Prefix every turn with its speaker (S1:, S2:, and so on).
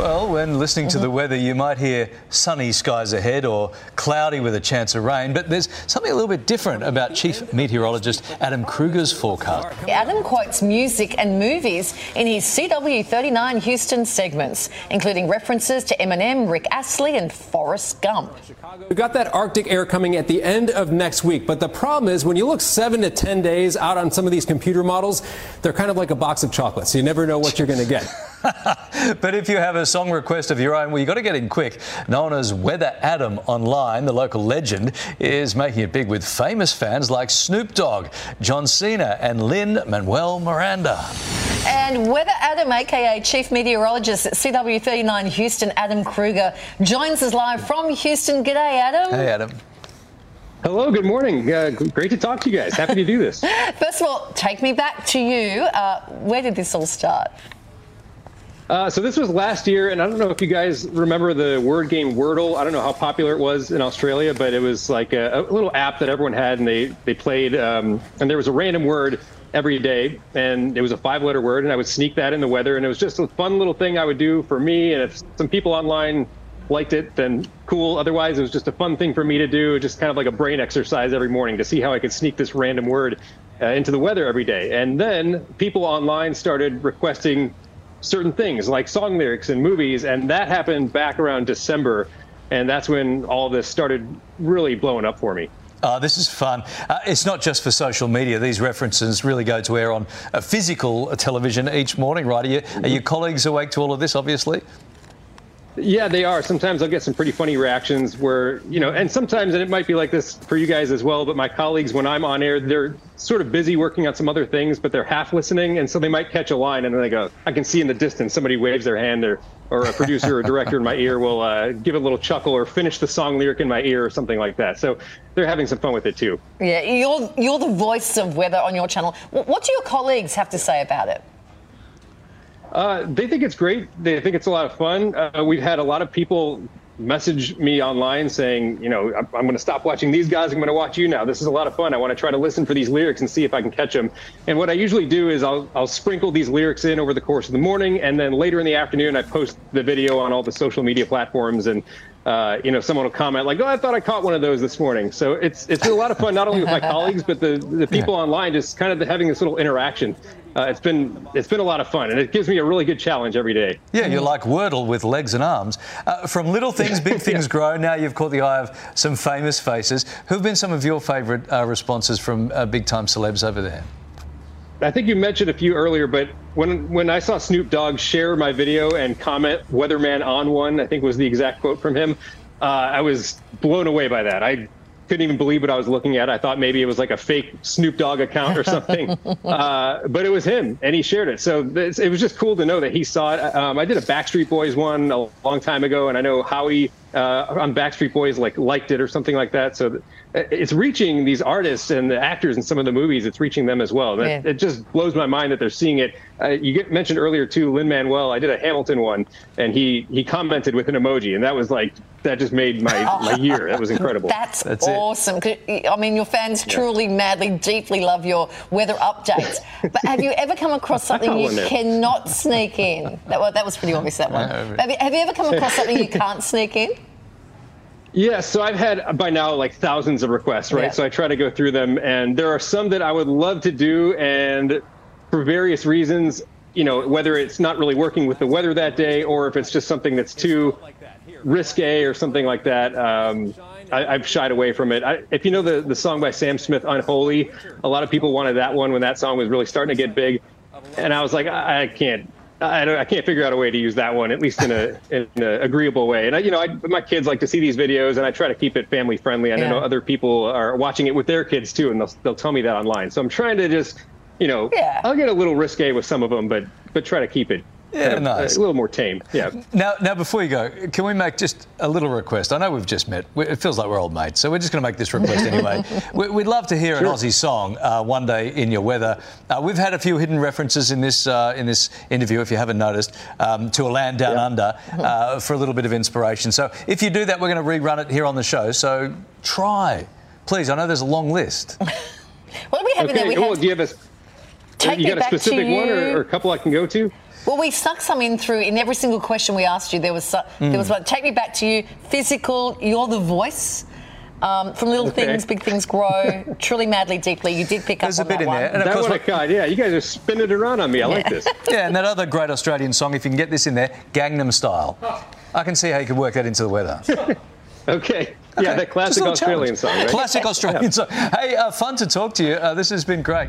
S1: Well, when listening to the uh-huh. weather, you might hear sunny skies ahead or cloudy with a chance of rain, but there's something a little bit different about Chief Meteorologist Adam Krueger's forecast.
S2: Adam quotes music and movies in his CW39 Houston segments, including references to Eminem, Rick Astley, and Forrest Gump.
S3: We've got that Arctic air coming at the end of next week, but the problem is when you look seven to 10 days out on some of these computer models, they're kind of like a box of chocolates. You never know what you're going to get.
S1: but if you have a song request of your own, well, you've got to get in quick. Known as Weather Adam online, the local legend is making it big with famous fans like Snoop Dogg, John Cena, and Lin Manuel Miranda.
S2: And Weather Adam, aka Chief Meteorologist at CW39 Houston, Adam Krueger, joins us live from Houston. G'day, Adam.
S1: Hey, Adam.
S4: Hello, good morning. Uh, great to talk to you guys. Happy to do this.
S2: First of all, take me back to you. Uh, where did this all start?
S4: Uh, so this was last year, and I don't know if you guys remember the word game Wordle. I don't know how popular it was in Australia, but it was like a, a little app that everyone had, and they they played. Um, and there was a random word every day, and it was a five-letter word, and I would sneak that in the weather, and it was just a fun little thing I would do for me. And if some people online liked it, then cool. Otherwise, it was just a fun thing for me to do, just kind of like a brain exercise every morning to see how I could sneak this random word uh, into the weather every day. And then people online started requesting certain things like song lyrics and movies, and that happened back around December, and that's when all this started really blowing up for me.
S1: Oh, this is fun. Uh, it's not just for social media. These references really go to air on a physical television each morning, right? Are, you, are your colleagues awake to all of this, obviously?
S4: Yeah, they are. Sometimes I'll get some pretty funny reactions where, you know, and sometimes, and it might be like this for you guys as well, but my colleagues, when I'm on air, they're sort of busy working on some other things, but they're half listening. And so they might catch a line and then they go, I can see in the distance somebody waves their hand or, or a producer or director in my ear will uh, give a little chuckle or finish the song lyric in my ear or something like that. So they're having some fun with it too.
S2: Yeah, you're, you're the voice of weather on your channel. What do your colleagues have to say about it?
S4: Uh, they think it's great. They think it's a lot of fun. Uh, we've had a lot of people message me online saying, you know, I'm, I'm going to stop watching these guys. I'm going to watch you now. This is a lot of fun. I want to try to listen for these lyrics and see if I can catch them. And what I usually do is I'll, I'll sprinkle these lyrics in over the course of the morning, and then later in the afternoon I post the video on all the social media platforms and. Uh, you know, someone will comment like, "Oh, I thought I caught one of those this morning." So it's it's a lot of fun, not only with my colleagues, but the the people yeah. online, just kind of having this little interaction uh, it's been it's been a lot of fun, and it gives me a really good challenge every day.
S1: Yeah, you're like Wordle with legs and arms. Uh, from little things, big things yeah. grow. Now you've caught the eye of some famous faces. Who've been some of your favourite uh, responses from uh, big time celebs over there?
S4: I think you mentioned a few earlier, but when when I saw Snoop Dogg share my video and comment "Weatherman on one," I think was the exact quote from him. Uh, I was blown away by that. I couldn't even believe what I was looking at. I thought maybe it was like a fake Snoop Dogg account or something, uh, but it was him, and he shared it. So it was just cool to know that he saw it. Um, I did a Backstreet Boys one a long time ago, and I know Howie uh, on Backstreet Boys like liked it or something like that. So it's reaching these artists and the actors in some of the movies. It's reaching them as well. That, yeah. It just blows my mind that they're seeing it. Uh, you get mentioned earlier too, Lin Manuel. I did a Hamilton one, and he he commented with an emoji, and that was like that just made my, my year. That was incredible.
S2: That's, That's awesome. It. I mean, your fans yeah. truly, madly, deeply love your weather updates. but have you ever come across something you cannot sneak in? That, well, that was pretty obvious. That one. have, you, have you ever come across something you can't sneak in?
S4: Yeah, so I've had by now like thousands of requests, right? Yeah. So I try to go through them, and there are some that I would love to do, and for various reasons, you know, whether it's not really working with the weather that day, or if it's just something that's too risque or something like that, um, I, have shied away from it. I, if you know the the song by Sam Smith, "Unholy," a lot of people wanted that one when that song was really starting to get big, and I was like, I, I can't I don't. I can't figure out a way to use that one, at least in a in an agreeable way. And I, you know, I, my kids like to see these videos, and I try to keep it family friendly. I yeah. know other people are watching it with their kids too, and they'll they'll tell me that online. So I'm trying to just, you know, yeah. I'll get a little risque with some of them, but but try to keep it
S1: yeah, nice.
S4: A little more tame. Yeah.
S1: Now, now, before you go, can we make just a little request? I know we've just met. It feels like we're old mates, so we're just going to make this request anyway. We'd love to hear sure. an Aussie song uh, one day in your weather. Uh, we've had a few hidden references in this uh, in this interview, if you haven't noticed, um, to a land down yeah. under uh, for a little bit of inspiration. So if you do that, we're going to rerun it here on the show. So try, please. I know there's a long list.
S2: what do we have
S4: okay.
S2: in there? We
S4: well, have... do you have a?
S2: Take
S4: you got a specific one or, or a couple I can go to?
S2: Well, we stuck some in through in every single question we asked you. There was mm. there was one. Take me back to you. Physical. You're the voice. Um, from little okay. things, big things grow. Truly, madly, deeply. You did pick
S1: There's
S2: up
S1: on a bit
S2: that
S1: in
S2: one.
S1: there.
S4: And that one, what... God, yeah, you guys are spinning it around on me. I yeah. like this.
S1: Yeah, and that other great Australian song, if you can get this in there, Gangnam Style. I can see how you could work that into the weather.
S4: okay. Okay. Yeah, that classic Australian challenge. song, right?
S1: Classic Australian yeah. song. Hey, uh, fun to talk to you. Uh, this has been great.